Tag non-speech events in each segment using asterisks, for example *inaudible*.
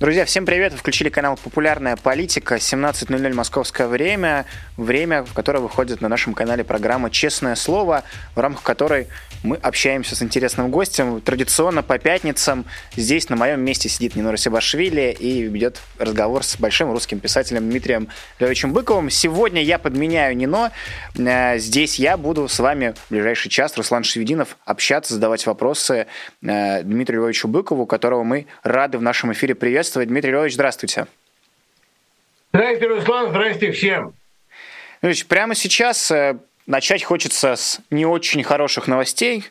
Друзья, всем привет! Вы включили канал «Популярная политика», 17.00 московское время, время, в которое выходит на нашем канале программа «Честное слово», в рамках которой мы общаемся с интересным гостем. Традиционно по пятницам здесь на моем месте сидит Нино Расибашвили и ведет разговор с большим русским писателем Дмитрием Львовичем Быковым. Сегодня я подменяю Нино. Э, здесь я буду с вами в ближайший час, Руслан Шевединов, общаться, задавать вопросы э, Дмитрию Львовичу Быкову, которого мы рады в нашем эфире приветствовать приветствовать. Дмитрий Львович, здравствуйте. Здравствуйте, Руслан, здравствуйте всем. Значит, прямо сейчас э, начать хочется с не очень хороших новостей,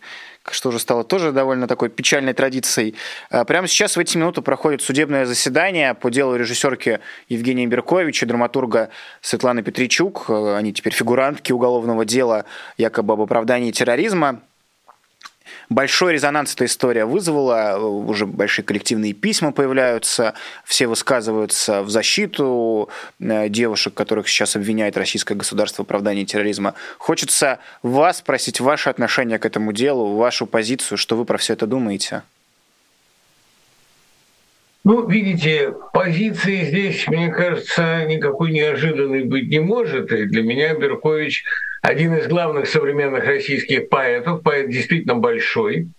что уже стало тоже довольно такой печальной традицией. Э, прямо сейчас в эти минуты проходит судебное заседание по делу режиссерки Евгения Берковича, драматурга Светланы Петричук. Э, они теперь фигурантки уголовного дела якобы об оправдании терроризма. Большой резонанс эта история вызвала, уже большие коллективные письма появляются, все высказываются в защиту э, девушек, которых сейчас обвиняет российское государство в оправдании терроризма. Хочется вас спросить ваше отношение к этому делу, вашу позицию, что вы про все это думаете? Ну, видите, позиции здесь, мне кажется, никакой неожиданной быть не может. И для меня Беркович один из главных современных российских поэтов, поэт действительно большой.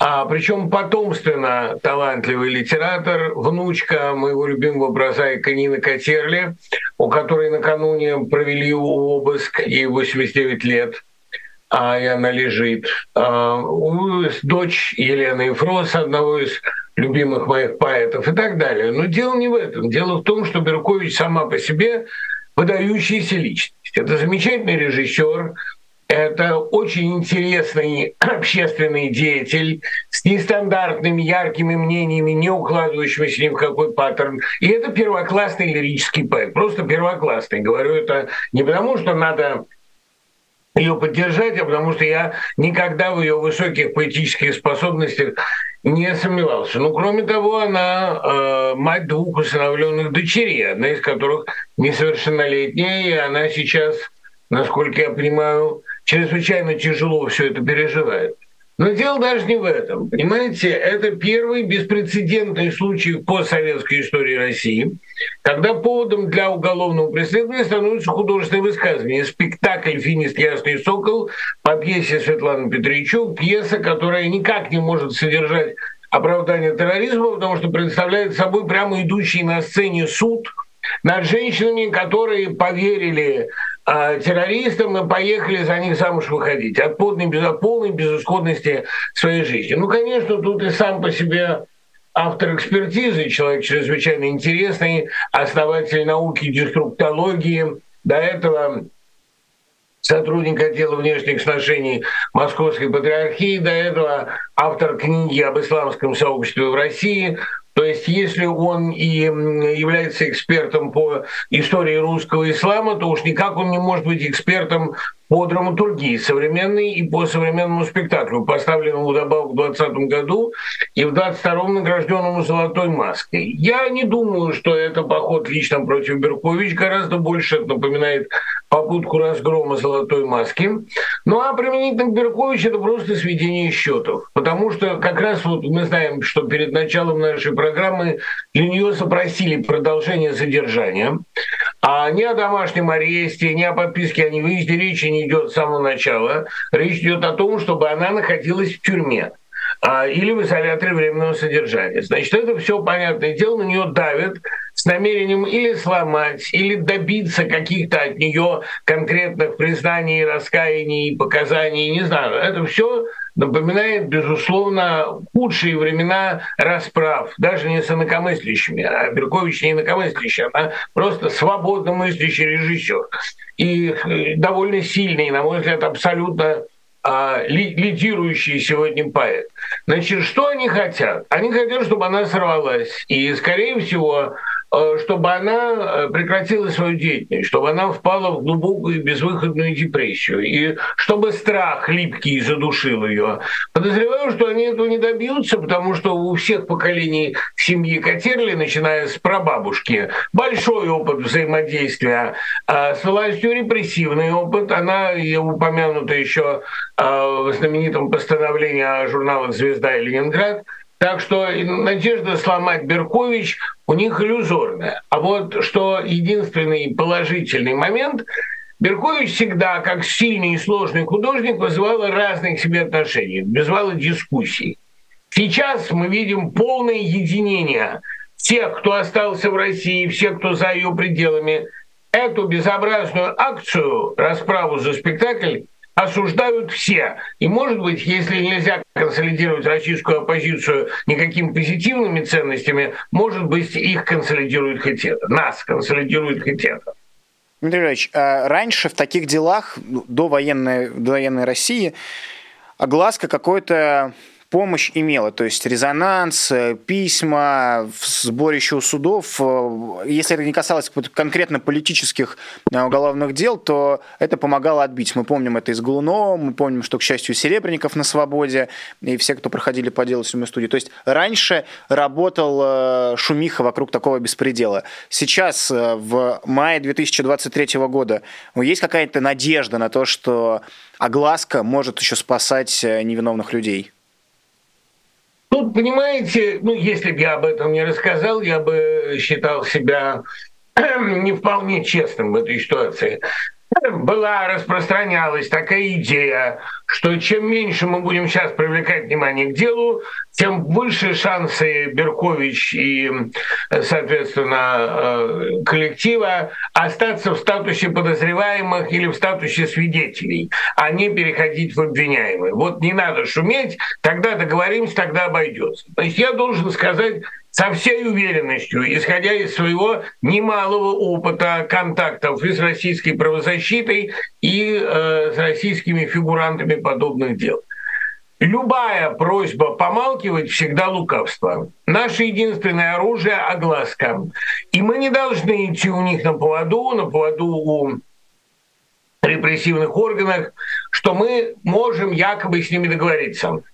А причем потомственно талантливый литератор, внучка моего любимого прозаика Нины Котерли, у которой накануне провели обыск, ей 89 лет, а и она лежит. А, дочь Елены Ефрос, одного из любимых моих поэтов и так далее. Но дело не в этом. Дело в том, что Беркович сама по себе выдающаяся личность. Это замечательный режиссер, это очень интересный общественный деятель с нестандартными яркими мнениями, не укладывающимися ни в какой паттерн. И это первоклассный лирический поэт, просто первоклассный. Говорю это не потому, что надо ее поддержать, а потому что я никогда в ее высоких поэтических способностях не сомневался. Ну, кроме того, она э, мать двух усыновленных дочерей, одна из которых несовершеннолетняя, и она сейчас, насколько я понимаю, чрезвычайно тяжело все это переживает. Но дело даже не в этом. Понимаете, это первый беспрецедентный случай в постсоветской истории России, когда поводом для уголовного преследования становится художественное высказывание. Спектакль «Финист Ясный Сокол» по пьесе Светланы Петричук, пьеса, которая никак не может содержать оправдание терроризма, потому что представляет собой прямо идущий на сцене суд над женщинами, которые поверили а, террористам и поехали за них замуж выходить от полной, от полной безысходности своей жизни. Ну, конечно, тут и сам по себе автор экспертизы, человек чрезвычайно интересный, основатель науки деструктологии, до этого сотрудник отдела внешних отношений Московской Патриархии, до этого автор книги об исламском сообществе в России, то есть если он и является экспертом по истории русского ислама, то уж никак он не может быть экспертом по драматургии современной и по современному спектаклю, поставленному добавок в 2020 году и в 2022 награжденному «Золотой маской». Я не думаю, что это поход лично против Беркович, гораздо больше это напоминает попытку разгрома «Золотой маски». Ну а применительно к Берковичу это просто сведение счетов, потому что как раз вот мы знаем, что перед началом нашей программы для нее запросили продолжение задержания, а ни о домашнем аресте, ни о подписке о невыезде речи не идет с самого начала. Речь идет о том, чтобы она находилась в тюрьме а, или в изоляторе временного содержания. Значит, это все понятное дело, на нее давят с намерением или сломать, или добиться каких-то от нее конкретных признаний, раскаяний, показаний, не знаю. Это все напоминает, безусловно, худшие времена расправ, даже не с инакомыслящими, а Беркович не инакомыслящий, а просто свободно мыслящий режиссер. И э, довольно сильный, на мой взгляд, абсолютно а, лидирующий сегодня поэт. Значит, что они хотят? Они хотят, чтобы она сорвалась. И, скорее всего, чтобы она э, прекратила свою деятельность, чтобы она впала в глубокую безвыходную депрессию, и чтобы страх липкий задушил ее. Подозреваю, что они этого не добьются, потому что у всех поколений семьи Катерли, начиная с прабабушки, большой опыт взаимодействия а с властью, репрессивный опыт. Она упомянута еще а, в знаменитом постановлении о журналах «Звезда» и «Ленинград», так что надежда сломать Беркович у них иллюзорная. А вот что единственный положительный момент, Беркович всегда, как сильный и сложный художник, вызывал разные к себе отношения, вызывал дискуссий. Сейчас мы видим полное единение всех, кто остался в России, всех, кто за ее пределами. Эту безобразную акцию, расправу за спектакль, осуждают все. И, может быть, если нельзя консолидировать российскую оппозицию никакими позитивными ценностями, может быть, их консолидирует хоть это, нас консолидирует хоть это. Дмитрий Ильич, а раньше в таких делах ну, до военной, до военной России огласка какой-то помощь имела, то есть резонанс, э, письма, сборище у судов. Э, если это не касалось конкретно политических э, уголовных дел, то это помогало отбить. Мы помним это из Голунова, мы помним, что, к счастью, Серебренников на свободе, и все, кто проходили по делу в студии. То есть раньше работал шумиха вокруг такого беспредела. Сейчас, в мае 2023 года, есть какая-то надежда на то, что огласка может еще спасать невиновных людей? Тут, понимаете, ну, если бы я об этом не рассказал, я бы считал себя *clears throat* не вполне честным в этой ситуации была, распространялась такая идея, что чем меньше мы будем сейчас привлекать внимание к делу, тем выше шансы Беркович и, соответственно, э, коллектива остаться в статусе подозреваемых или в статусе свидетелей, а не переходить в обвиняемые. Вот не надо шуметь, тогда договоримся, тогда обойдется. То есть я должен сказать со всей уверенностью, исходя из своего немалого опыта контактов и с российской правозащитой, и э, с российскими фигурантами подобных дел. Любая просьба помалкивать всегда лукавство. Наше единственное оружие – огласка. И мы не должны идти у них на поводу, на поводу у репрессивных органов, что мы можем якобы с ними договориться.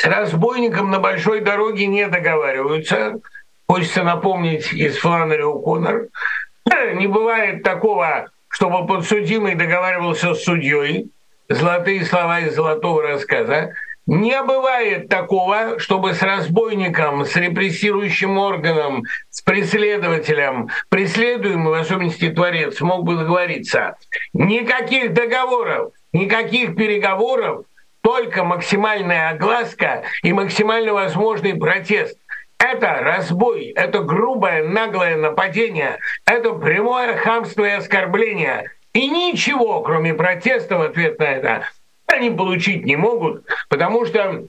С разбойником на большой дороге не договариваются. Хочется напомнить из Фланнери О'Коннор. Не бывает такого, чтобы подсудимый договаривался с судьей. Золотые слова из золотого рассказа. Не бывает такого, чтобы с разбойником, с репрессирующим органом, с преследователем, преследуемый, в особенности творец, мог бы договориться. Никаких договоров, никаких переговоров только максимальная огласка и максимально возможный протест. Это разбой, это грубое, наглое нападение, это прямое хамство и оскорбление. И ничего, кроме протеста в ответ на это, они получить не могут, потому что,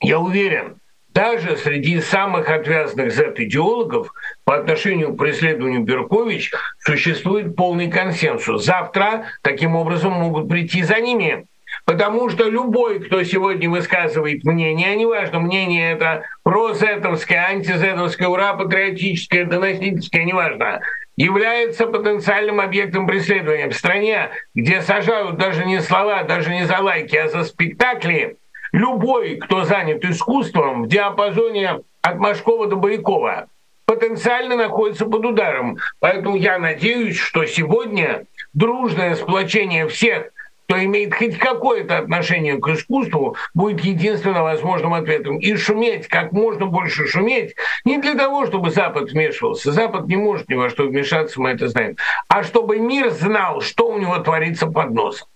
я уверен, даже среди самых отвязанных Z-идеологов по отношению к преследованию Беркович существует полный консенсус. Завтра таким образом могут прийти за ними. Потому что любой, кто сегодня высказывает мнение, неважно, мнение это прозетовское, антизетовское, ура, патриотическое, доносительское, неважно, является потенциальным объектом преследования. В стране, где сажают даже не слова, даже не за лайки, а за спектакли, любой, кто занят искусством в диапазоне от Машкова до Боякова, потенциально находится под ударом. Поэтому я надеюсь, что сегодня дружное сплочение всех кто имеет хоть какое-то отношение к искусству, будет единственно возможным ответом. И шуметь, как можно больше шуметь, не для того, чтобы Запад вмешивался. Запад не может ни во что вмешаться, мы это знаем. А чтобы мир знал, что у него творится под носом.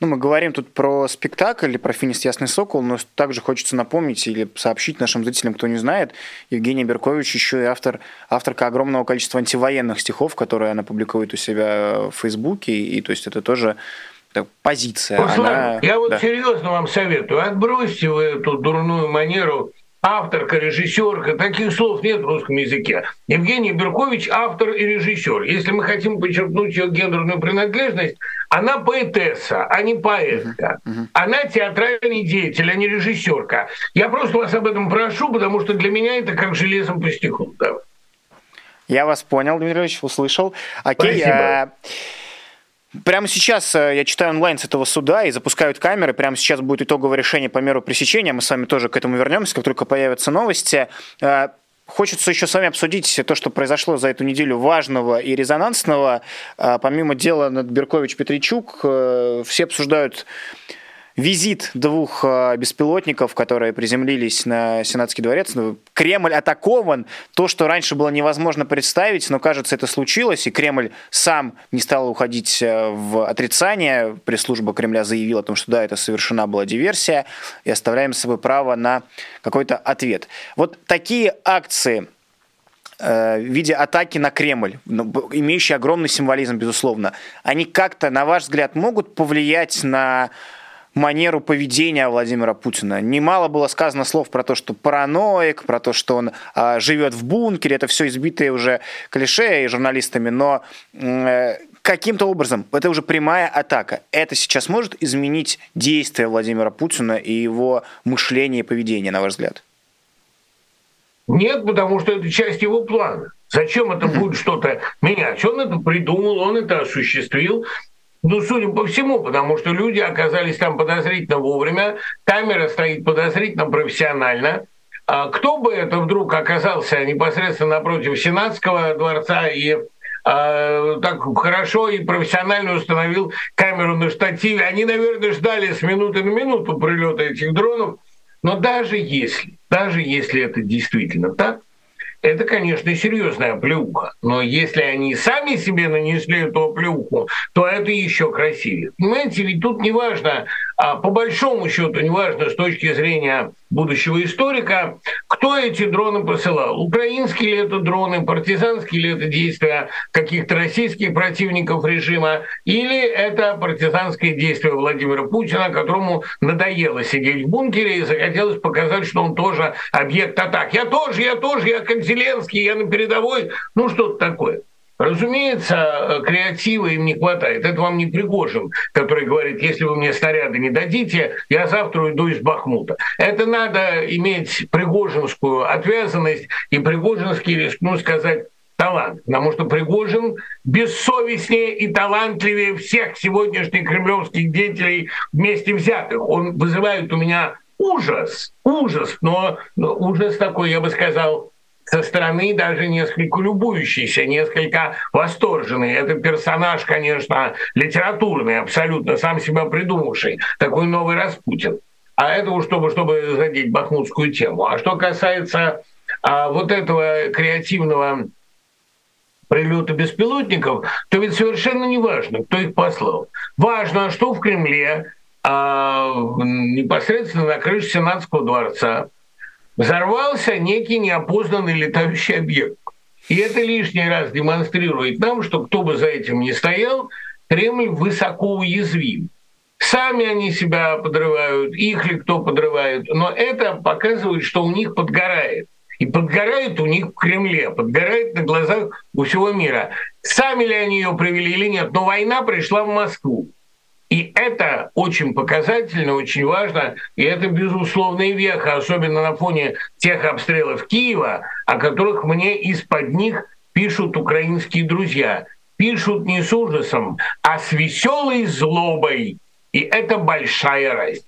Ну, мы говорим тут про спектакль про «Финист Ясный Сокол», но также хочется напомнить или сообщить нашим зрителям, кто не знает, Евгения Беркович еще и автор, авторка огромного количества антивоенных стихов, которые она публикует у себя в Фейсбуке, и то есть это тоже позиция. Руслан, она... я вот да. серьезно вам советую, отбросьте вы эту дурную манеру авторка, режиссерка. Таких слов нет в русском языке. Евгений Беркович – автор и режиссер. Если мы хотим подчеркнуть ее гендерную принадлежность, она поэтесса, а не поэтка. Uh-huh. Uh-huh. Она театральный деятель, а не режиссерка. Я просто вас об этом прошу, потому что для меня это как железом по стеклу. Да. Я вас понял, Дмитрий Ильич, услышал. Окей, Спасибо. А... Прямо сейчас э, я читаю онлайн с этого суда и запускают камеры. Прямо сейчас будет итоговое решение по меру пресечения. Мы с вами тоже к этому вернемся, как только появятся новости. Э, хочется еще с вами обсудить то, что произошло за эту неделю важного и резонансного. Э, помимо дела над Беркович-Петричук, все обсуждают визит двух а, беспилотников, которые приземлились на Сенатский дворец. Ну, Кремль атакован. То, что раньше было невозможно представить, но, кажется, это случилось, и Кремль сам не стал уходить э, в отрицание. Пресс-служба Кремля заявила о том, что да, это совершена была диверсия, и оставляем с собой право на какой-то ответ. Вот такие акции э, в виде атаки на Кремль, ну, имеющие огромный символизм, безусловно, они как-то, на ваш взгляд, могут повлиять на манеру поведения Владимира Путина. Немало было сказано слов про то, что параноик, про то, что он а, живет в бункере. Это все избитые уже клише и журналистами, но э, каким-то образом, это уже прямая атака. Это сейчас может изменить действия Владимира Путина и его мышление и поведение, на ваш взгляд? Нет, потому что это часть его плана. Зачем это будет что-то менять? Он это придумал, он это осуществил. Ну, судя по всему, потому что люди оказались там подозрительно вовремя, камера стоит подозрительно профессионально. А кто бы это вдруг оказался непосредственно напротив Сенатского дворца и э, так хорошо и профессионально установил камеру на штативе. Они, наверное, ждали с минуты на минуту прилета этих дронов. Но даже если, даже если это действительно так, это, конечно, серьезная плюха. Но если они сами себе нанесли эту плюху, то это еще красивее. Понимаете, ведь тут не важно, а по большому счету, не важно с точки зрения будущего историка, кто эти дроны посылал. Украинские ли это дроны, партизанские ли это действия каких-то российских противников режима, или это партизанские действия Владимира Путина, которому надоело сидеть в бункере и захотелось показать, что он тоже объект атак. Я тоже, я тоже, я как Зеленский, я на передовой, ну что-то такое. Разумеется, э, креатива им не хватает. Это вам не Пригожин, который говорит, если вы мне снаряды не дадите, я завтра уйду из Бахмута. Это надо иметь пригожинскую отвязанность и пригожинский, рискну сказать, талант. Потому что Пригожин бессовестнее и талантливее всех сегодняшних кремлевских деятелей вместе взятых. Он вызывает у меня ужас, ужас, но, но ужас такой, я бы сказал, со стороны даже несколько любующийся, несколько восторженный. Это персонаж, конечно, литературный, абсолютно сам себя придумавший, такой новый Распутин. А это чтобы, чтобы задеть бахмутскую тему. А что касается а, вот этого креативного прилета беспилотников, то ведь совершенно не важно, кто их послал. Важно, что в Кремле а, непосредственно на крыше Сенатского дворца взорвался некий неопознанный летающий объект. И это лишний раз демонстрирует нам, что кто бы за этим ни стоял, Кремль высоко уязвим. Сами они себя подрывают, их ли кто подрывает, но это показывает, что у них подгорает. И подгорает у них в Кремле, подгорает на глазах у всего мира. Сами ли они ее привели или нет, но война пришла в Москву. И это очень показательно, очень важно, и это безусловная веха, особенно на фоне тех обстрелов Киева, о которых мне из-под них пишут украинские друзья. Пишут не с ужасом, а с веселой злобой. И это большая разница.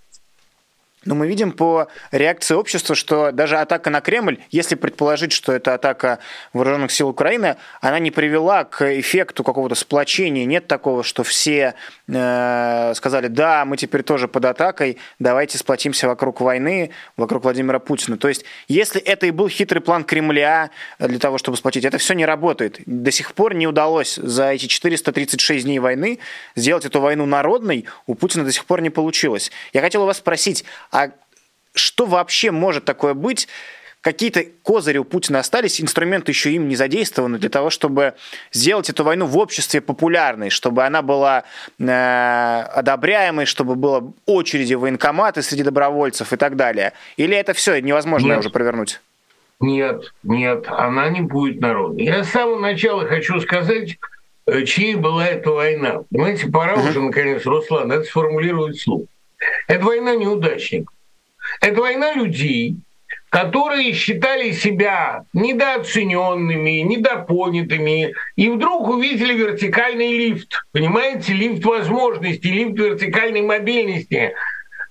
Но мы видим по реакции общества, что даже атака на Кремль, если предположить, что это атака вооруженных сил Украины, она не привела к эффекту какого-то сплочения. Нет такого, что все э, сказали, да, мы теперь тоже под атакой, давайте сплотимся вокруг войны, вокруг Владимира Путина. То есть, если это и был хитрый план Кремля для того, чтобы сплотить, это все не работает. До сих пор не удалось за эти 436 дней войны сделать эту войну народной, у Путина до сих пор не получилось. Я хотел у вас спросить, а что вообще может такое быть? какие-то козыри у Путина остались, инструменты еще им не задействованы для того, чтобы сделать эту войну в обществе популярной, чтобы она была э, одобряемой, чтобы было очереди в военкоматы среди добровольцев и так далее? Или это все невозможно Нет. уже провернуть? Нет, нет, она не будет народной. Я с самого начала хочу сказать, э, чьей была эта война. Понимаете, пора uh-huh. уже, наконец, Руслан, это сформулировать вслух. Это война неудачников. Это война людей, которые считали себя недооцененными, недопонятыми, и вдруг увидели вертикальный лифт. Понимаете, лифт возможностей, лифт вертикальной мобильности.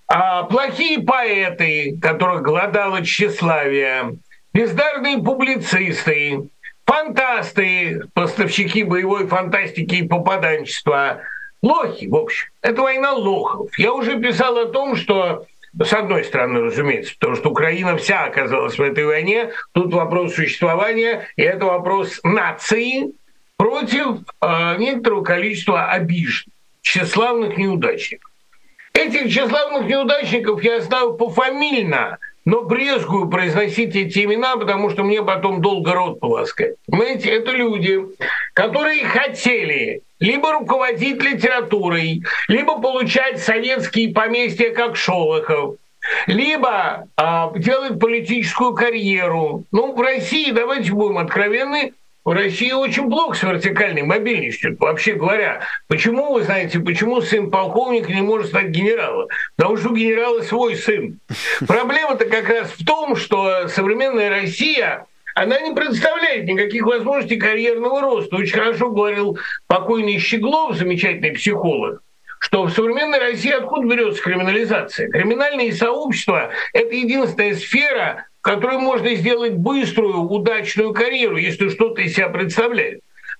А плохие поэты, которых голодало тщеславие, бездарные публицисты, фантасты, поставщики боевой фантастики и попаданчества, лохи, в общем. Это война лохов. Я уже писал о том, что с одной стороны, разумеется, потому что Украина вся оказалась в этой войне. Тут вопрос существования, и это вопрос нации против э, некоторого количества обиженных, тщеславных неудачников. Этих тщеславных неудачников я знаю пофамильно, но брезгую произносить эти имена, потому что мне потом долго рот полоскать. Понимаете, это люди, которые хотели либо руководить литературой, либо получать советские поместья, как Шолохов, либо а, делать политическую карьеру. Ну, в России, давайте будем откровенны, в России очень плохо с вертикальной мобильностью, вообще говоря. Почему, вы знаете, почему сын полковника не может стать генералом? Потому что у генерала свой сын. Проблема-то как раз в том, что современная Россия она не представляет никаких возможностей карьерного роста. Очень хорошо говорил покойный Щеглов, замечательный психолог, что в современной России откуда берется криминализация? Криминальные сообщества – это единственная сфера, в которой можно сделать быструю, удачную карьеру, если что-то из себя представляет.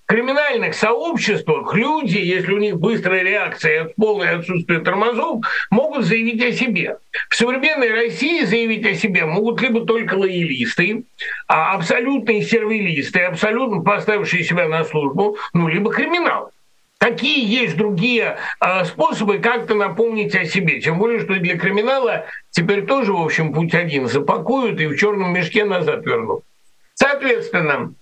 Криминальных сообществах люди, если у них быстрая реакция от полное отсутствие тормозов, могут заявить о себе. В современной России заявить о себе могут либо только лоялисты, а абсолютные сервилисты, абсолютно поставившие себя на службу, ну, либо криминал. Какие есть другие э, способы как-то напомнить о себе? Тем более, что для криминала теперь тоже, в общем, путь один. Запакуют и в черном мешке назад вернут. Соответственно,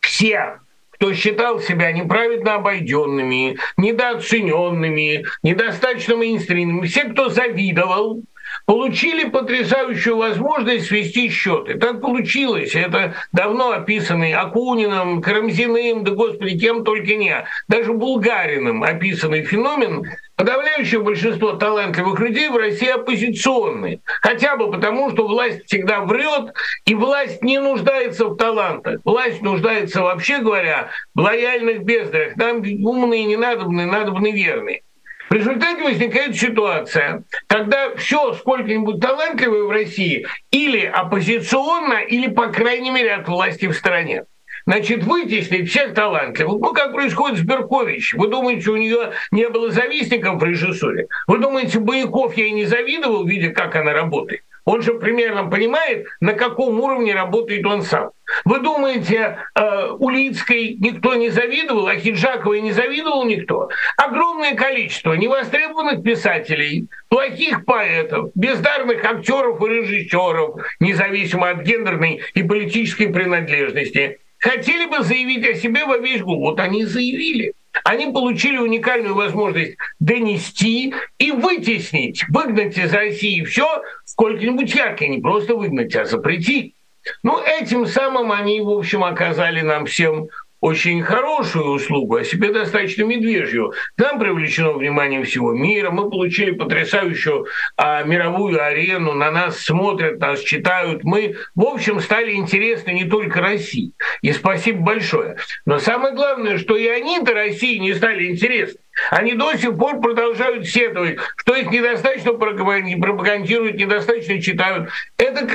все кто считал себя неправедно обойденными, недооцененными, недостаточно мейнстримными, все, кто завидовал, получили потрясающую возможность свести счеты. Так получилось. Это давно описанный Акуниным, Карамзиным, да господи, кем только не. Даже Булгариным описанный феномен Подавляющее большинство талантливых людей в России оппозиционные. Хотя бы потому, что власть всегда врет, и власть не нуждается в талантах. Власть нуждается, вообще говоря, в лояльных бездарях. Нам умные не надобны, надобны верные. В результате возникает ситуация, когда все сколько-нибудь талантливое в России или оппозиционно, или, по крайней мере, от власти в стране. Значит, вытеснить всех талантливых. Ну, как происходит с Беркович. Вы думаете, у нее не было завистников в режиссуре? Вы думаете, Бояков ей не завидовал, видя, как она работает? Он же примерно понимает, на каком уровне работает он сам. Вы думаете, э, Улицкой никто не завидовал, а Хиджаковой не завидовал никто? Огромное количество невостребованных писателей, плохих поэтов, бездарных актеров и режиссеров, независимо от гендерной и политической принадлежности, хотели бы заявить о себе во весь гул. Вот они заявили. Они получили уникальную возможность донести и вытеснить, выгнать из России все сколько-нибудь яркое, не просто выгнать, а запретить. Ну, этим самым они, в общем, оказали нам всем очень хорошую услугу, а себе достаточно медвежью. Нам привлечено внимание всего мира, мы получили потрясающую а, мировую арену, на нас смотрят, нас читают. Мы, в общем, стали интересны не только России. И спасибо большое. Но самое главное, что и они-то России не стали интересны. Они до сих пор продолжают сетовать, что их недостаточно пропагандируют, недостаточно читают. Это,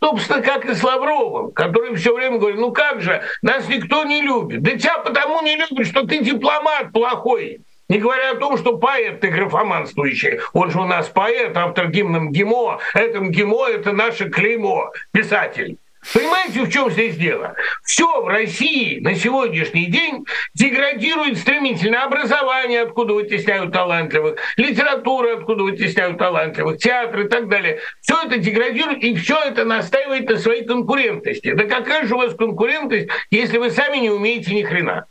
собственно, как и с Лавровым, который все время говорит, ну как же, нас никто не любит. Да тебя потому не любят, что ты дипломат плохой. Не говоря о том, что поэт ты графоманствующий. Он же у нас поэт, автор гимном ГИМО. Это ГИМО — это наше клеймо, писатель. Понимаете, в чем здесь дело? Все в России на сегодняшний день деградирует стремительно. Образование, откуда вытесняют талантливых, литература, откуда вытесняют талантливых, театр и так далее. Все это деградирует, и все это настаивает на своей конкурентности. Да какая же у вас конкурентность, если вы сами не умеете ни хрена?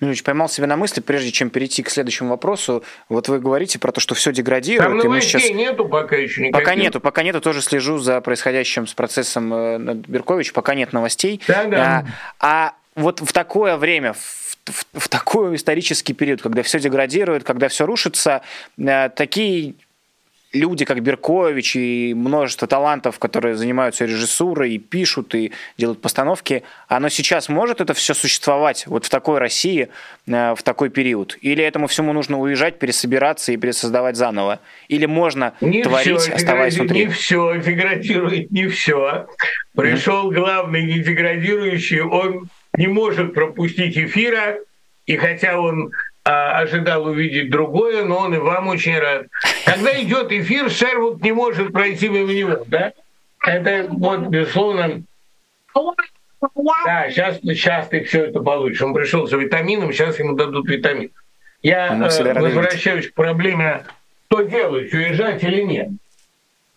Милович, поймал себя на мысли, прежде чем перейти к следующему вопросу. Вот вы говорите про то, что все деградирует. Там новостей сейчас... нету пока еще никаких. Пока нету, пока нету. Тоже слежу за происходящим с процессом э, Беркович. Пока нет новостей. Да, да. А, а вот в такое время, в, в, в такой исторический период, когда все деградирует, когда все рушится, э, такие люди, как Беркович и множество талантов, которые занимаются режиссурой и пишут, и делают постановки, оно сейчас может это все существовать вот в такой России, э, в такой период? Или этому всему нужно уезжать, пересобираться и пересоздавать заново? Или можно не творить, все, оставаясь внутри? Не все, деградирует не все. Пришел mm-hmm. главный недеградирующий, он не может пропустить эфира, и хотя он ожидал увидеть другое, но он и вам очень рад. Когда идет эфир, Шервуд не может пройти мимо него, да? Это вот, безусловно, да, сейчас, сейчас ты все это получишь. Он пришел за витамином, сейчас ему дадут витамин. Я э, возвращаюсь к проблеме, что делать, уезжать или нет.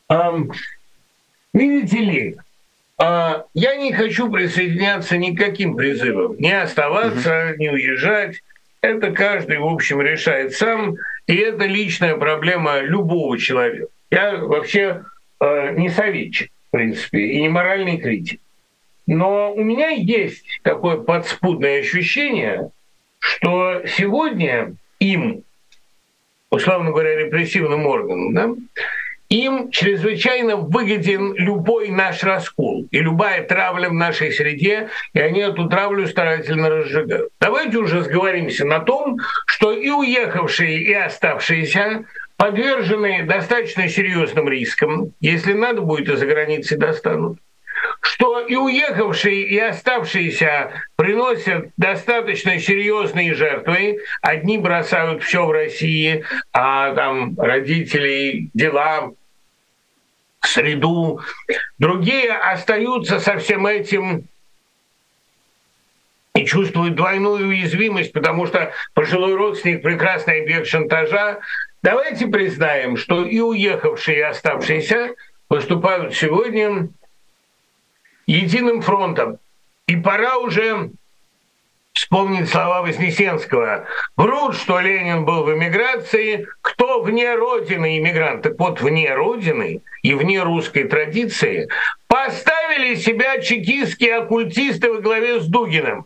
Эм, видите ли, э, я не хочу присоединяться ни к каким призывам. Не оставаться, угу. не уезжать. Это каждый, в общем, решает сам, и это личная проблема любого человека. Я вообще э, не советчик, в принципе, и не моральный критик. Но у меня есть такое подспудное ощущение, что сегодня им, условно говоря, репрессивным органам, да, им чрезвычайно выгоден любой наш раскол и любая травля в нашей среде, и они эту травлю старательно разжигают. Давайте уже сговоримся на том, что и уехавшие, и оставшиеся подвержены достаточно серьезным рискам. Если надо будет, и за границей достанут что и уехавшие, и оставшиеся приносят достаточно серьезные жертвы. Одни бросают все в России, а там родителей, дела, среду. Другие остаются со всем этим и чувствуют двойную уязвимость, потому что пожилой родственник – прекрасный объект шантажа. Давайте признаем, что и уехавшие, и оставшиеся выступают сегодня единым фронтом. И пора уже вспомнить слова Вознесенского. Врут, что Ленин был в эмиграции. Кто вне Родины иммигрант? Так вот, вне Родины и вне русской традиции поставили себя чекистские оккультисты во главе с Дугиным.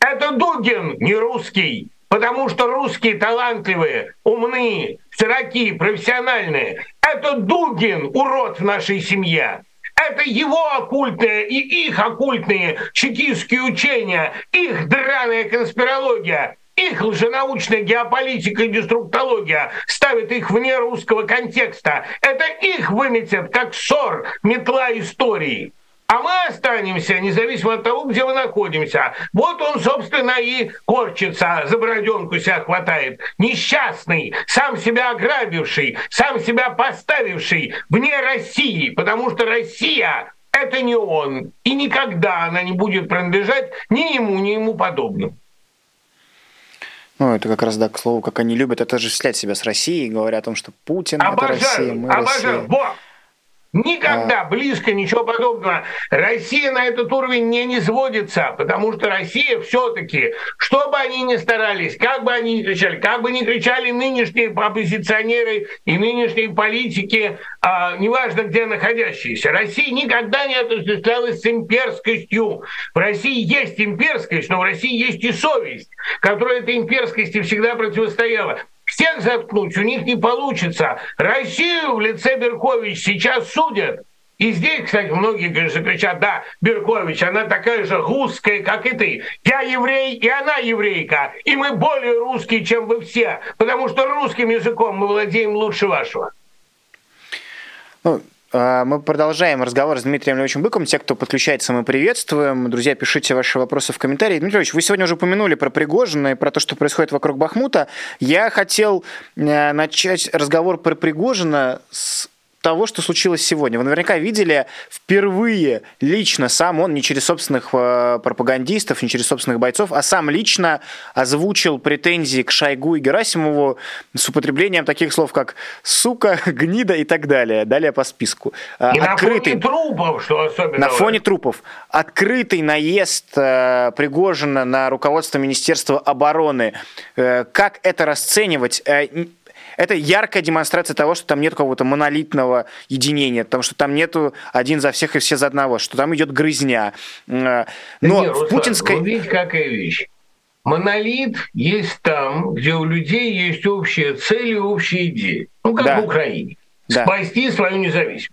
Это Дугин не русский, потому что русские талантливые, умные, широки, профессиональные. Это Дугин, урод в нашей семье. Это его оккультные и их оккультные чекистские учения, их драная конспирология, их лженаучная геополитика и деструктология ставит их вне русского контекста. Это их выметят как ссор метла истории. А мы останемся, независимо от того, где мы находимся. Вот он, собственно, и корчится, за бороденку себя хватает. Несчастный, сам себя ограбивший, сам себя поставивший вне России, потому что Россия — это не он. И никогда она не будет принадлежать ни ему, ни ему подобным. Ну, это как раз, да, к слову, как они любят отождествлять себя с Россией, говоря о том, что Путин обожаю, это Россия, мы обожаю. Россия. Во! Никогда близко ничего подобного. Россия на этот уровень не низводится, потому что Россия все-таки, что бы они ни старались, как бы они ни кричали, как бы ни кричали нынешние оппозиционеры и нынешние политики, а, неважно где находящиеся, Россия никогда не осуществлялась с имперскостью. В России есть имперскость, но в России есть и совесть, которая этой имперскости всегда противостояла всех заткнуть у них не получится. Россию в лице Беркович сейчас судят. И здесь, кстати, многие конечно, кричат, да, Беркович, она такая же русская, как и ты. Я еврей, и она еврейка. И мы более русские, чем вы все. Потому что русским языком мы владеем лучше вашего. Ну, мы продолжаем разговор с Дмитрием Львовичем Быком. Те, кто подключается, мы приветствуем. Друзья, пишите ваши вопросы в комментарии. Дмитрий Львович, вы сегодня уже упомянули про Пригожина и про то, что происходит вокруг Бахмута. Я хотел э, начать разговор про Пригожина с того, что случилось сегодня. Вы наверняка видели впервые лично сам он, не через собственных э, пропагандистов, не через собственных бойцов, а сам лично озвучил претензии к Шойгу и Герасимову с употреблением таких слов, как «сука», *laughs* «гнида» и так далее. Далее по списку. Э, и Открытый, на фоне трупов, что особенно. На фоне трупов. Открытый наезд э, Пригожина на руководство Министерства обороны. Как это расценивать? Это яркая демонстрация того, что там нет какого-то монолитного единения, потому что там нету один за всех и все за одного, что там идет грызня. Э, но нет, в путинской... Видите, какая вещь. Монолит есть там, где у людей есть общая цель и общая идея. Ну, как да. в Украине. Да. Спасти свою независимость.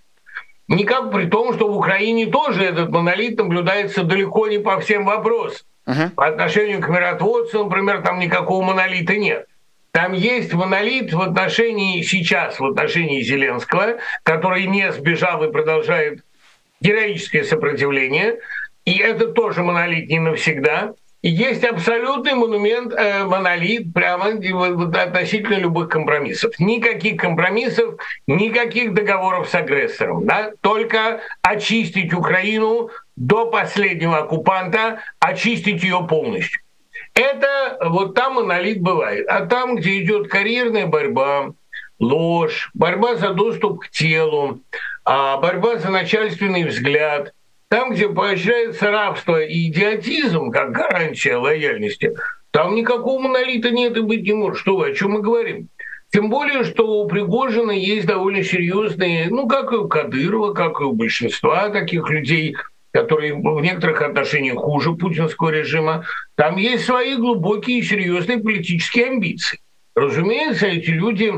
Никак при том, что в Украине тоже этот монолит наблюдается далеко не по всем вопросам. Uh-huh. По отношению к миротворцам, например, там никакого монолита нет. Там есть монолит в отношении сейчас, в отношении Зеленского, который не сбежал и продолжает героическое сопротивление. И это тоже монолит не навсегда. И есть абсолютный монумент, э, монолит прямо относительно любых компромиссов. Никаких компромиссов, никаких договоров с агрессором. Да? Только очистить Украину до последнего оккупанта, очистить ее полностью. Это вот там монолит бывает. А там, где идет карьерная борьба, ложь, борьба за доступ к телу, а борьба за начальственный взгляд, там, где поощряется рабство и идиотизм, как гарантия лояльности, там никакого монолита нет и быть не может. Что вы, о чем мы говорим? Тем более, что у Пригожина есть довольно серьезные, ну, как и у Кадырова, как и у большинства таких людей, которые в некоторых отношениях хуже путинского режима, там есть свои глубокие и серьезные политические амбиции. Разумеется, эти люди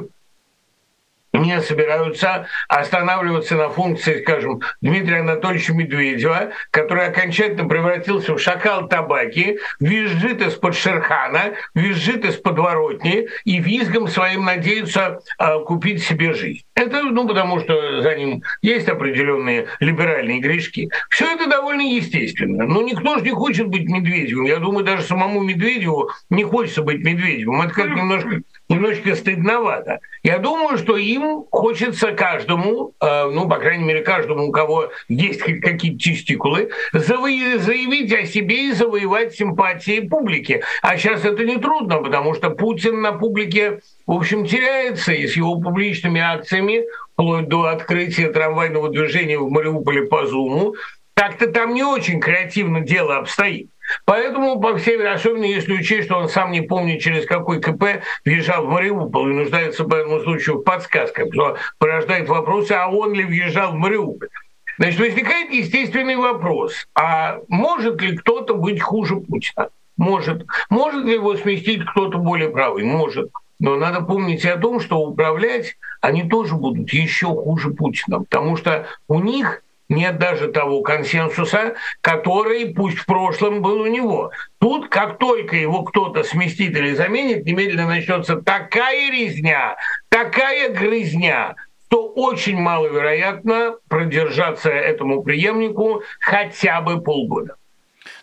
не собираются останавливаться на функции, скажем, Дмитрия Анатольевича Медведева, который окончательно превратился в шакал табаки, визжит из-под Шерхана, визжит из подворотни и визгом своим надеется э, купить себе жизнь. Это, ну, потому что за ним есть определенные либеральные грешки. Все это довольно естественно. Но никто же не хочет быть Медведевым. Я думаю, даже самому Медведеву не хочется быть Медведевым. Это как немножко немножечко стыдновато. Я думаю, что им хочется каждому, э, ну, по крайней мере, каждому, у кого есть какие-то тестикулы, заявить о себе и завоевать симпатии публики. А сейчас это не трудно, потому что Путин на публике, в общем, теряется, и с его публичными акциями, вплоть до открытия трамвайного движения в Мариуполе по Зуму, как-то там не очень креативно дело обстоит. Поэтому, по всей особенно если учесть, что он сам не помнит, через какой КП въезжал в Мариуполь и нуждается по этому случаю в подсказках, что порождает вопросы, а он ли въезжал в Мариуполь. Значит, возникает естественный вопрос, а может ли кто-то быть хуже Путина? Может. Может ли его сместить кто-то более правый? Может. Но надо помнить и о том, что управлять они тоже будут еще хуже Путина, потому что у них нет даже того консенсуса, который пусть в прошлом был у него. Тут, как только его кто-то сместит или заменит, немедленно начнется такая резня, такая грызня, что очень маловероятно продержаться этому преемнику хотя бы полгода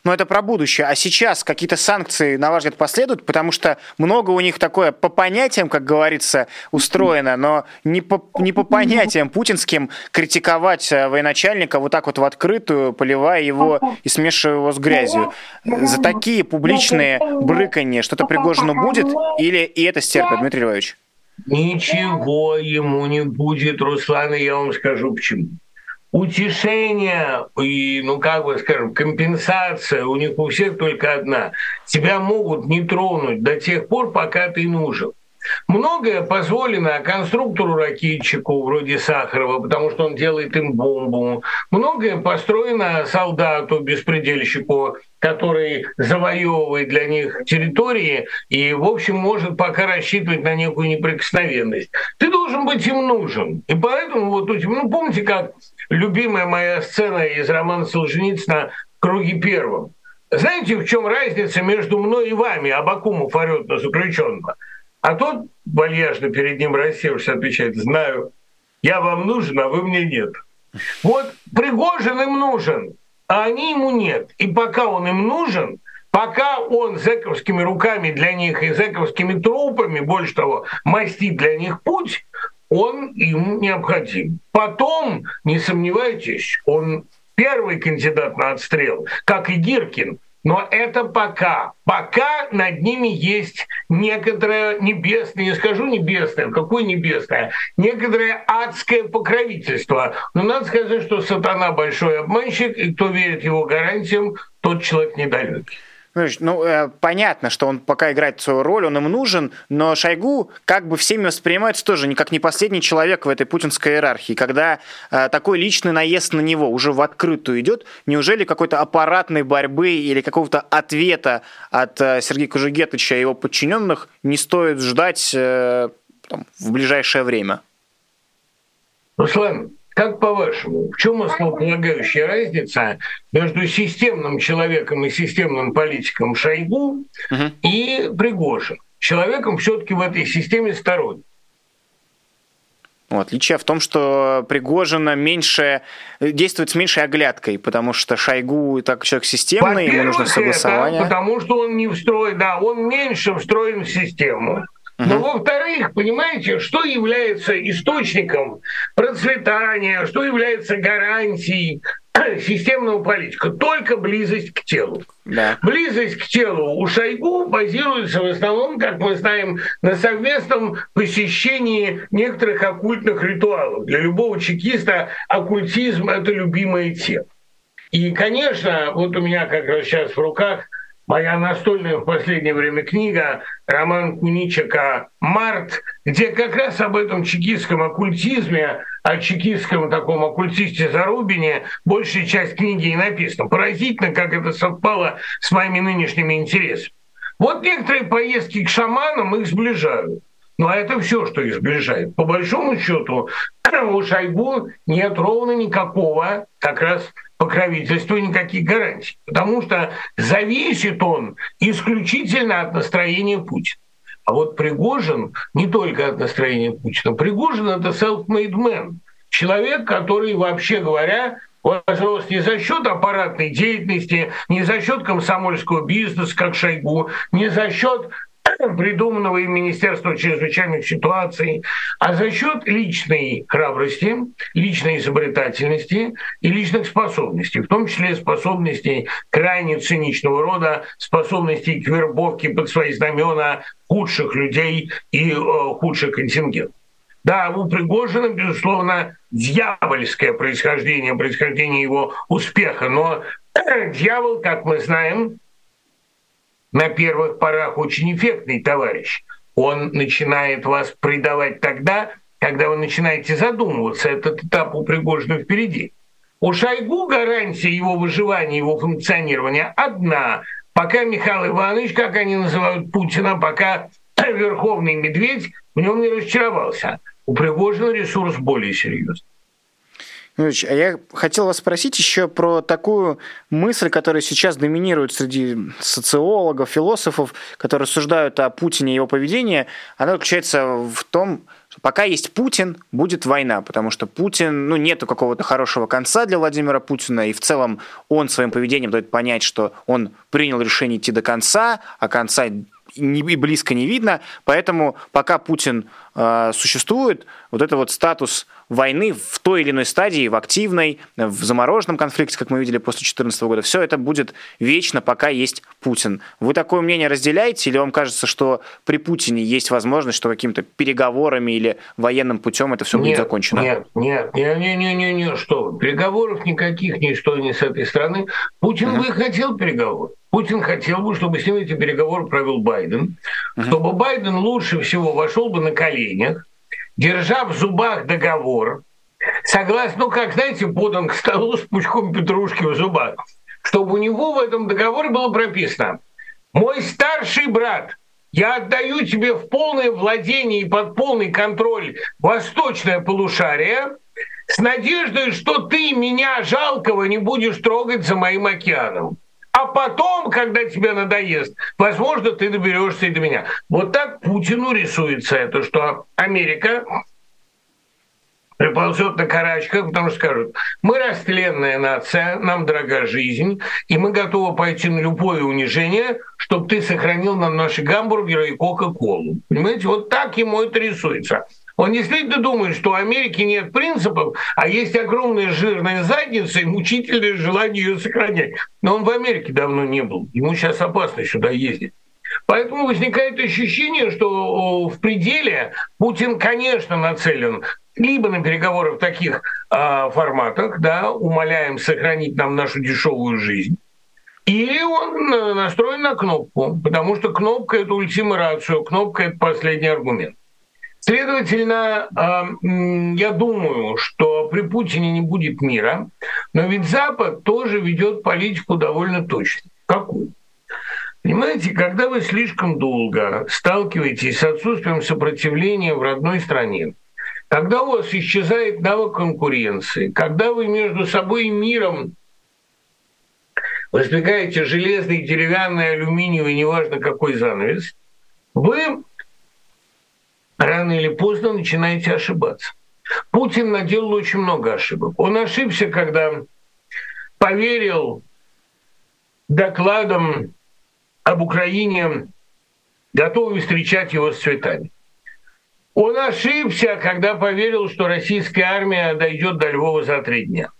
но это про будущее. А сейчас какие-то санкции, на ваш взгляд, последуют, потому что много у них такое по понятиям, как говорится, устроено, но не по, не по понятиям путинским критиковать э, военачальника вот так вот в открытую, поливая его и смешивая его с грязью. За такие публичные брыканье что-то Пригожину будет или и это стерпит, Дмитрий Львович? Ничего ему не будет, Руслан, и я вам скажу почему утешение и, ну как бы скажем, компенсация у них у всех только одна. Тебя могут не тронуть до тех пор, пока ты нужен. Многое позволено конструктору-ракетчику вроде Сахарова, потому что он делает им бомбу. Многое построено солдату, беспредельщику, который завоевывает для них территории и, в общем, может пока рассчитывать на некую неприкосновенность. Ты должен быть им нужен. И поэтому вот, ну, помните, как любимая моя сцена из романа Солженицына «Круги первым». Знаете, в чем разница между мной и вами? Абакумов орет на заключенного. А тот, вальяжно перед ним рассевшись, отвечает, знаю, я вам нужен, а вы мне нет. Вот Пригожин им нужен, а они ему нет. И пока он им нужен, пока он зэковскими руками для них и зэковскими трупами, больше того, мастит для них путь, он им необходим. Потом, не сомневайтесь, он первый кандидат на отстрел, как и Гиркин. Но это пока. Пока над ними есть некоторое небесное, не скажу небесное, какое небесное, некоторое адское покровительство. Но надо сказать, что сатана большой обманщик, и кто верит его гарантиям, тот человек недалекий. Ну, э, понятно, что он пока играет свою роль, он им нужен, но Шойгу как бы всеми воспринимается тоже не как не последний человек в этой путинской иерархии. Когда э, такой личный наезд на него уже в открытую идет, неужели какой-то аппаратной борьбы или какого-то ответа от э, Сергея Кужугетовича и его подчиненных не стоит ждать э, там, в ближайшее время? Руслан, как по-вашему, в чем основополагающая разница между системным человеком и системным политиком Шойгу угу. и Пригожин? Человеком все-таки в этой системе сторонник. Ну, отличие в том, что Пригожина меньше действует с меньшей оглядкой, потому что Шойгу так человек системный, ему нужно согласование. Это потому что он не встроен, да, он меньше встроен в систему. Но, во-вторых, понимаете, что является источником процветания, что является гарантией *clears throat* системного политика? Только близость к телу. Да. Близость к телу у Шойгу базируется в основном, как мы знаем, на совместном посещении некоторых оккультных ритуалов. Для любого чекиста оккультизм – это любимое тело. И, конечно, вот у меня как раз сейчас в руках – моя настольная в последнее время книга Роман Куничика «Март», где как раз об этом чекистском оккультизме, о чекистском таком оккультисте Зарубине большая часть книги и написана. Поразительно, как это совпало с моими нынешними интересами. Вот некоторые поездки к шаманам их сближают. Но это все, что их сближает. По большому счету, *clears throat* у Шойгу нет ровно никакого как раз покровительства никаких гарантий, потому что зависит он исключительно от настроения Путина. А вот Пригожин не только от настроения Путина. Пригожин – это self-made man. Человек, который, вообще говоря, возрос не за счет аппаратной деятельности, не за счет комсомольского бизнеса, как Шойгу, не за счет придуманного им Министерством чрезвычайных ситуаций, а за счет личной храбрости, личной изобретательности и личных способностей, в том числе способностей крайне циничного рода, способностей к вербовке под свои знамена худших людей и э, худших контингентов. Да, у Пригожина, безусловно, дьявольское происхождение, происхождение его успеха, но *clears throat* дьявол, как мы знаем, на первых порах очень эффектный товарищ. Он начинает вас предавать тогда, когда вы начинаете задумываться. Этот этап у Пригожина впереди. У Шойгу гарантия его выживания, его функционирования одна. Пока Михаил Иванович, как они называют Путина, пока *clears throat* верховный медведь в нем не разочаровался. У Пригожина ресурс более серьезный. Ильич, а я хотел вас спросить еще про такую мысль, которая сейчас доминирует среди социологов, философов, которые рассуждают о Путине и его поведении. Она заключается в том, что пока есть Путин, будет война, потому что Путин, ну, нету какого-то хорошего конца для Владимира Путина, и в целом он своим поведением дает понять, что он принял решение идти до конца, а конца и близко не видно, поэтому пока Путин э, существует, вот это вот статус войны в той или иной стадии, в активной, в замороженном конфликте, как мы видели после 2014 года, все это будет вечно, пока есть Путин. Вы такое мнение разделяете, или вам кажется, что при Путине есть возможность, что какими-то переговорами или военным путем это все нет, будет закончено? Нет, нет, нет, нет, нет, нет, нет, что переговоров никаких, ничто не с этой стороны. Путин uh-huh. бы хотел переговоров. Путин хотел бы, чтобы с ним эти переговоры провел Байден, uh-huh. чтобы Байден лучше всего вошел бы на коленях, держа в зубах договор, согласно, ну как, знаете, подан к столу с пучком петрушки в зубах, чтобы у него в этом договоре было прописано «Мой старший брат, я отдаю тебе в полное владение и под полный контроль восточное полушарие, с надеждой, что ты меня жалкого не будешь трогать за моим океаном а потом, когда тебе надоест, возможно, ты доберешься и до меня. Вот так Путину рисуется это, что Америка приползет на карачках, потому что скажут, мы растленная нация, нам дорога жизнь, и мы готовы пойти на любое унижение, чтобы ты сохранил нам наши гамбургеры и Кока-Колу. Понимаете, вот так ему это рисуется. Он действительно думает, что у Америки нет принципов, а есть огромная жирная задница и мучительное желание ее сохранять. Но он в Америке давно не был. Ему сейчас опасно сюда ездить. Поэтому возникает ощущение, что в пределе Путин, конечно, нацелен либо на переговоры в таких э, форматах, да, умоляем сохранить нам нашу дешевую жизнь, или он э, настроен на кнопку, потому что кнопка это ультима рацию, кнопка это последний аргумент. Следовательно, э, я думаю, что при Путине не будет мира, но ведь Запад тоже ведет политику довольно точно. Какую? Понимаете, когда вы слишком долго сталкиваетесь с отсутствием сопротивления в родной стране, когда у вас исчезает навык конкуренции, когда вы между собой и миром воздвигаете железный, деревянный, алюминиевый, неважно какой занавес, вы рано или поздно начинаете ошибаться. Путин наделал очень много ошибок. Он ошибся, когда поверил докладам об Украине, готовы встречать его с цветами. Он ошибся, когда поверил, что российская армия дойдет до Львова за три дня.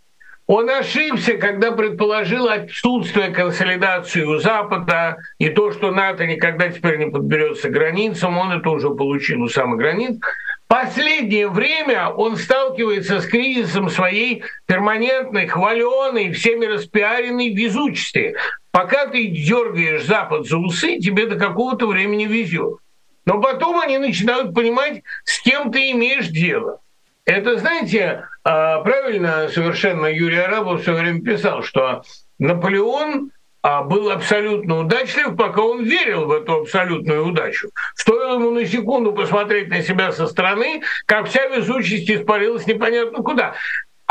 Он ошибся, когда предположил отсутствие консолидации у Запада и то, что НАТО никогда теперь не подберется к границам, он это уже получил у самых границ. Последнее время он сталкивается с кризисом своей перманентной, хваленой, всеми распиаренной везучести. Пока ты дергаешь Запад за усы, тебе до какого-то времени везет. Но потом они начинают понимать, с кем ты имеешь дело. Это, знаете, а, правильно совершенно Юрий Арабов все время писал, что Наполеон а, был абсолютно удачлив, пока он верил в эту абсолютную удачу. Стоило ему на секунду посмотреть на себя со стороны, как вся везучесть испарилась непонятно куда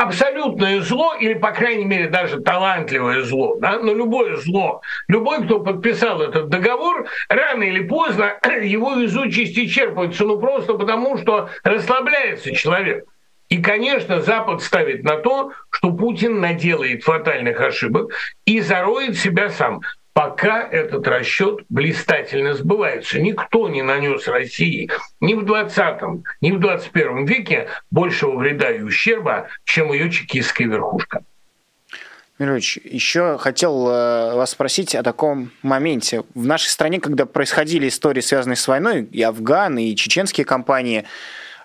абсолютное зло, или, по крайней мере, даже талантливое зло, да, но любое зло, любой, кто подписал этот договор, рано или поздно *clears throat* его везучесть исчерпывается, ну просто потому, что расслабляется человек. И, конечно, Запад ставит на то, что Путин наделает фатальных ошибок и зароет себя сам пока этот расчет блистательно сбывается. Никто не нанес России ни в 20 ни в 21 веке большего вреда и ущерба, чем ее чекистская верхушка. Мирович, еще хотел э, вас спросить о таком моменте. В нашей стране, когда происходили истории, связанные с войной, и Афган, и чеченские компании,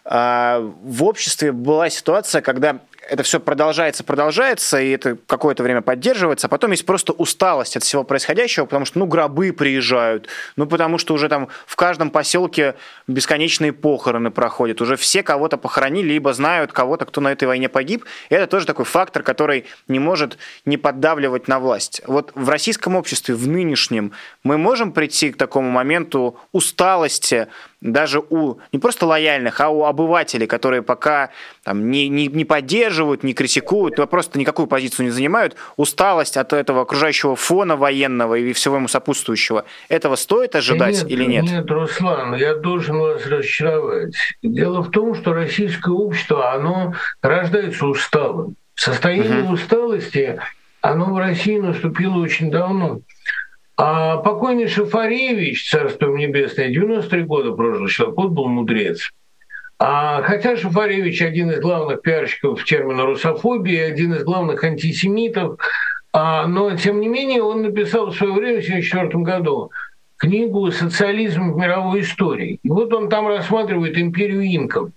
э, в обществе была ситуация, когда это все продолжается, продолжается, и это какое-то время поддерживается, а потом есть просто усталость от всего происходящего, потому что, ну, гробы приезжают, ну, потому что уже там в каждом поселке бесконечные похороны проходят, уже все кого-то похоронили, либо знают кого-то, кто на этой войне погиб, и это тоже такой фактор, который не может не поддавливать на власть. Вот в российском обществе, в нынешнем, мы можем прийти к такому моменту усталости, даже у не просто лояльных, а у обывателей, которые пока там, не, не, не поддерживают, не критикуют, но просто никакую позицию не занимают, усталость от этого окружающего фона военного и всего ему сопутствующего, этого стоит ожидать нет, или нет? Нет, Руслан, я должен вас разочаровать. Дело в том, что российское общество, оно рождается усталым. Состояние угу. усталости, оно в России наступило очень давно. А покойный Шафаревич, царство небесное, 93 года прожил человек, вот был мудрец. А, хотя Шафаревич один из главных пиарщиков термина русофобии, один из главных антисемитов, а, но тем не менее он написал в свое время, в 1974 году, книгу «Социализм в мировой истории». И вот он там рассматривает империю инков.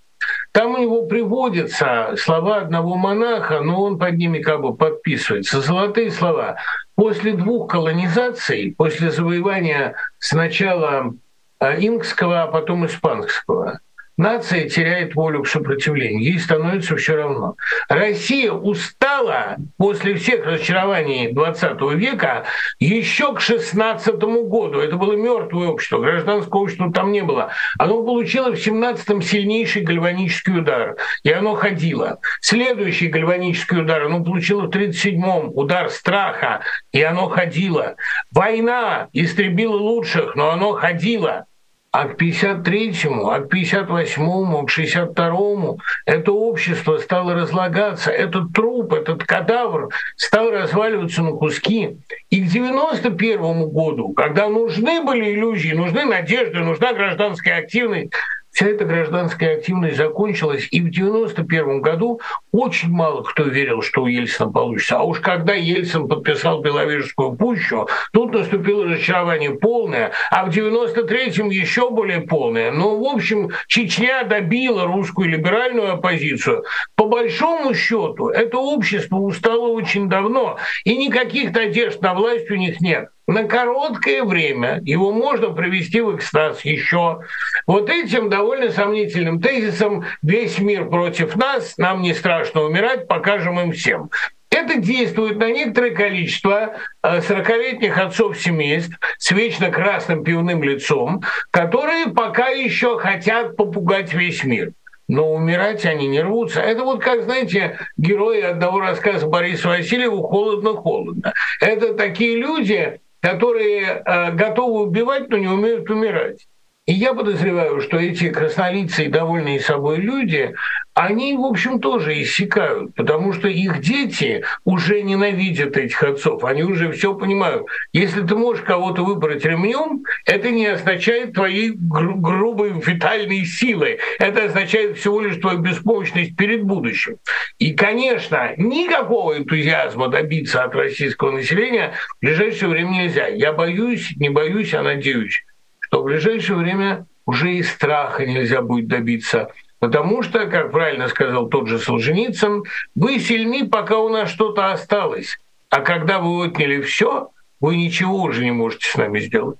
Там у него приводятся слова одного монаха, но он под ними как бы подписывается. Золотые слова. После двух колонизаций, после завоевания сначала э, инкского, а потом испанского, нация теряет волю к сопротивлению, ей становится все равно. Россия устала после всех разочарований 20 века еще к 16 году. Это было мертвое общество, гражданского общества там не было. Оно получило в 17-м сильнейший гальванический удар, и оно ходило. Следующий гальванический удар оно получило в 37-м, удар страха, и оно ходило. Война истребила лучших, но оно ходило а к 53-му, а к 58-му, к 62-му это общество стало разлагаться, этот труп, этот кадавр стал разваливаться на куски. И к 91-му году, когда нужны были иллюзии, нужны надежды, нужна гражданская активность, вся эта гражданская активность закончилась, и в 91 году очень мало кто верил, что у Ельцина получится. А уж когда Ельцин подписал Беловежскую пущу, тут наступило разочарование полное, а в 93-м еще более полное. Но, в общем, Чечня добила русскую либеральную оппозицию. По большому счету, это общество устало очень давно, и никаких надежд на власть у них нет на короткое время его можно привести в экстаз еще. Вот этим довольно сомнительным тезисом «весь мир против нас, нам не страшно умирать, покажем им всем». Это действует на некоторое количество 40-летних э, отцов семейств с вечно красным пивным лицом, которые пока еще хотят попугать весь мир но умирать они не рвутся. Это вот как, знаете, герои одного рассказа Бориса Васильева «Холодно-холодно». Это такие люди, которые э, готовы убивать, но не умеют умирать. И я подозреваю, что эти краснолицые, довольные собой люди, они, в общем, тоже иссякают, потому что их дети уже ненавидят этих отцов, они уже все понимают. Если ты можешь кого-то выбрать ремнем, это не означает твоей гру- грубой витальной силы, это означает всего лишь твою беспомощность перед будущим. И, конечно, никакого энтузиазма добиться от российского населения в ближайшее время нельзя. Я боюсь, не боюсь, а надеюсь, что в ближайшее время уже и страха нельзя будет добиться. Потому что, как правильно сказал тот же Солженицын, вы сильны, пока у нас что-то осталось. А когда вы отняли все, вы ничего уже не можете с нами сделать.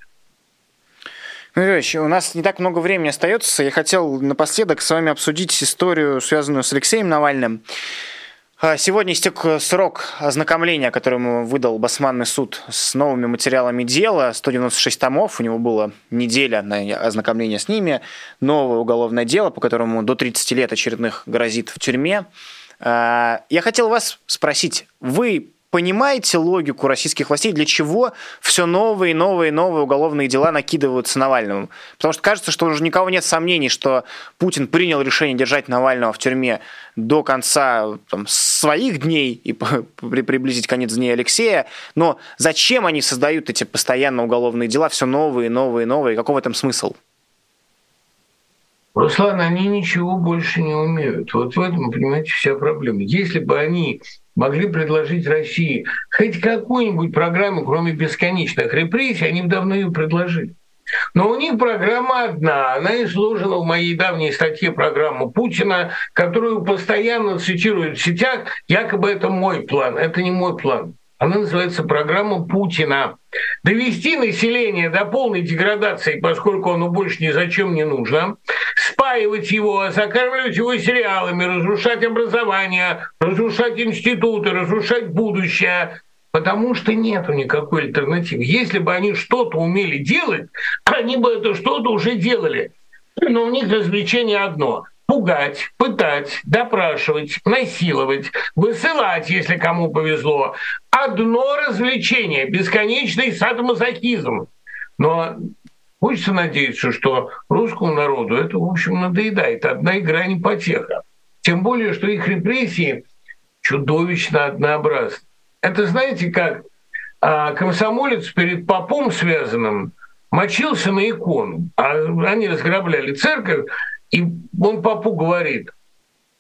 Юрьевич, у нас не так много времени остается. Я хотел напоследок с вами обсудить историю, связанную с Алексеем Навальным. А, сегодня истек срок ознакомления, который ему выдал Басманный суд с новыми материалами дела. 196 томов, у него была неделя на ознакомление с ними. Новое уголовное дело, по которому до 30 лет очередных грозит в тюрьме. А, я хотел вас спросить, вы понимаете логику российских властей, для чего все новые, новые, новые уголовные дела накидываются Навальному? Потому что кажется, что уже никого нет сомнений, что Путин принял решение держать Навального в тюрьме до конца там, своих дней и приблизить конец дней Алексея. Но зачем они создают эти постоянно уголовные дела, все новые, новые, новые? Каков в этом смысл? Руслан, они ничего больше не умеют. Вот в этом, понимаете, вся проблема. Если бы они могли предложить России хоть какую-нибудь программу, кроме бесконечных репрессий, они бы давно ее предложили. Но у них программа одна, она изложена в моей давней статье программы Путина, которую постоянно цитируют в сетях, якобы это мой план. Это не мой план. Она называется программа Путина. Довести население до полной деградации, поскольку оно больше ни зачем не нужно, спаивать его, закармливать его сериалами, разрушать образование, разрушать институты, разрушать будущее, потому что нету никакой альтернативы. Если бы они что-то умели делать, они бы это что-то уже делали. Но у них развлечение одно пугать, пытать, допрашивать, насиловать, высылать, если кому повезло. Одно развлечение, бесконечный садомазохизм. Но хочется надеяться, что русскому народу это, в общем, надоедает. Одна игра не потеха. Тем более, что их репрессии чудовищно однообразны. Это знаете как? А, комсомолец перед попом связанным мочился на икону, а они разграбляли церковь, и он папу говорит,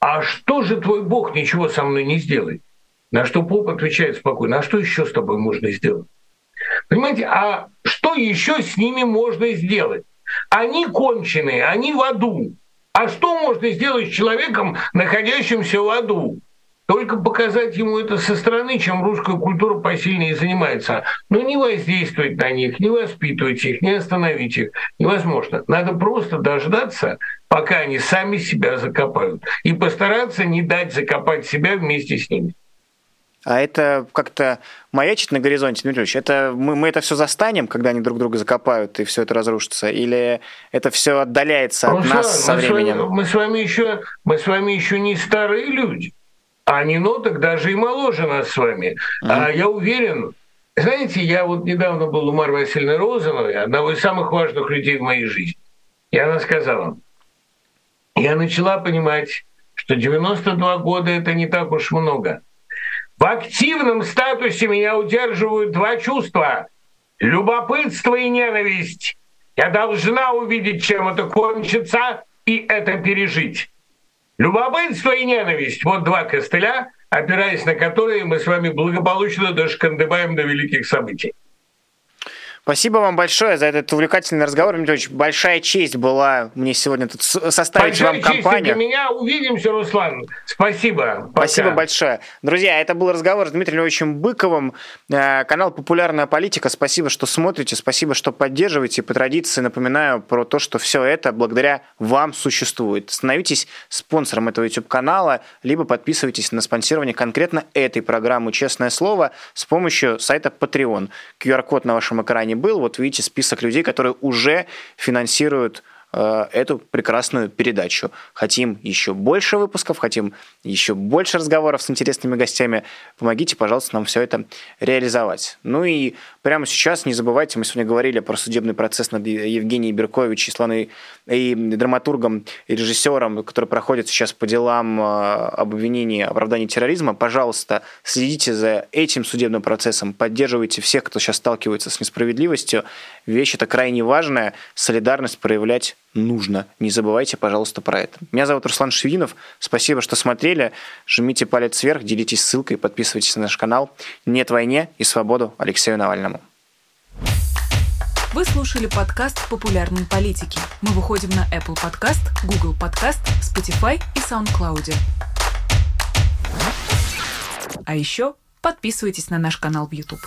а что же твой Бог ничего со мной не сделает? На что поп отвечает спокойно, а что еще с тобой можно сделать? Понимаете, а что еще с ними можно сделать? Они конченые, они в аду. А что можно сделать с человеком, находящимся в аду? Только показать ему это со стороны, чем русская культура посильнее занимается. Но не воздействовать на них, не воспитывать их, не остановить их невозможно. Надо просто дождаться, пока они сами себя закопают. И постараться не дать закопать себя вместе с ними. А это как-то маячит на горизонте, Дмитрий Ильич? Это мы, мы это все застанем, когда они друг друга закопают и все это разрушится? Или это все отдаляется от Руслан, нас со временем? мы с вами еще, мы с вами еще не старые люди а ноток даже и моложе нас с вами. Mm-hmm. А я уверен, знаете, я вот недавно был у Марьи Васильевны Розановой, одного из самых важных людей в моей жизни. И она сказала, я начала понимать, что 92 года это не так уж много. В активном статусе меня удерживают два чувства – любопытство и ненависть. Я должна увидеть, чем это кончится, и это пережить. Любопытство и ненависть – вот два костыля, опираясь на которые мы с вами благополучно дошкандыбаем до великих событий. Спасибо вам большое за этот увлекательный разговор. Дмитрий большая честь была мне сегодня тут составить большая вам компанию. для меня. Увидимся, Руслан. Спасибо. Пока. Спасибо большое. Друзья, это был разговор с Дмитрием Львовичем Быковым, э, канал «Популярная политика». Спасибо, что смотрите, спасибо, что поддерживаете. По традиции напоминаю про то, что все это благодаря вам существует. Становитесь спонсором этого YouTube-канала, либо подписывайтесь на спонсирование конкретно этой программы «Честное слово» с помощью сайта Patreon. QR-код на вашем экране не был, вот видите список людей, которые уже финансируют эту прекрасную передачу. Хотим еще больше выпусков, хотим еще больше разговоров с интересными гостями. Помогите, пожалуйста, нам все это реализовать. Ну и прямо сейчас не забывайте, мы сегодня говорили про судебный процесс над Евгением Беркович, Сланой и драматургом и режиссером, который проходит сейчас по делам э, об обвинении оправдании терроризма. Пожалуйста, следите за этим судебным процессом, поддерживайте всех, кто сейчас сталкивается с несправедливостью. Вещь это крайне важная. Солидарность проявлять нужно. Не забывайте, пожалуйста, про это. Меня зовут Руслан Шевинов. Спасибо, что смотрели. Жмите палец вверх, делитесь ссылкой, подписывайтесь на наш канал. Нет войне и свободу Алексею Навальному. Вы слушали подкаст «Популярные политики». Мы выходим на Apple Podcast, Google Podcast, Spotify и SoundCloud. А еще подписывайтесь на наш канал в YouTube.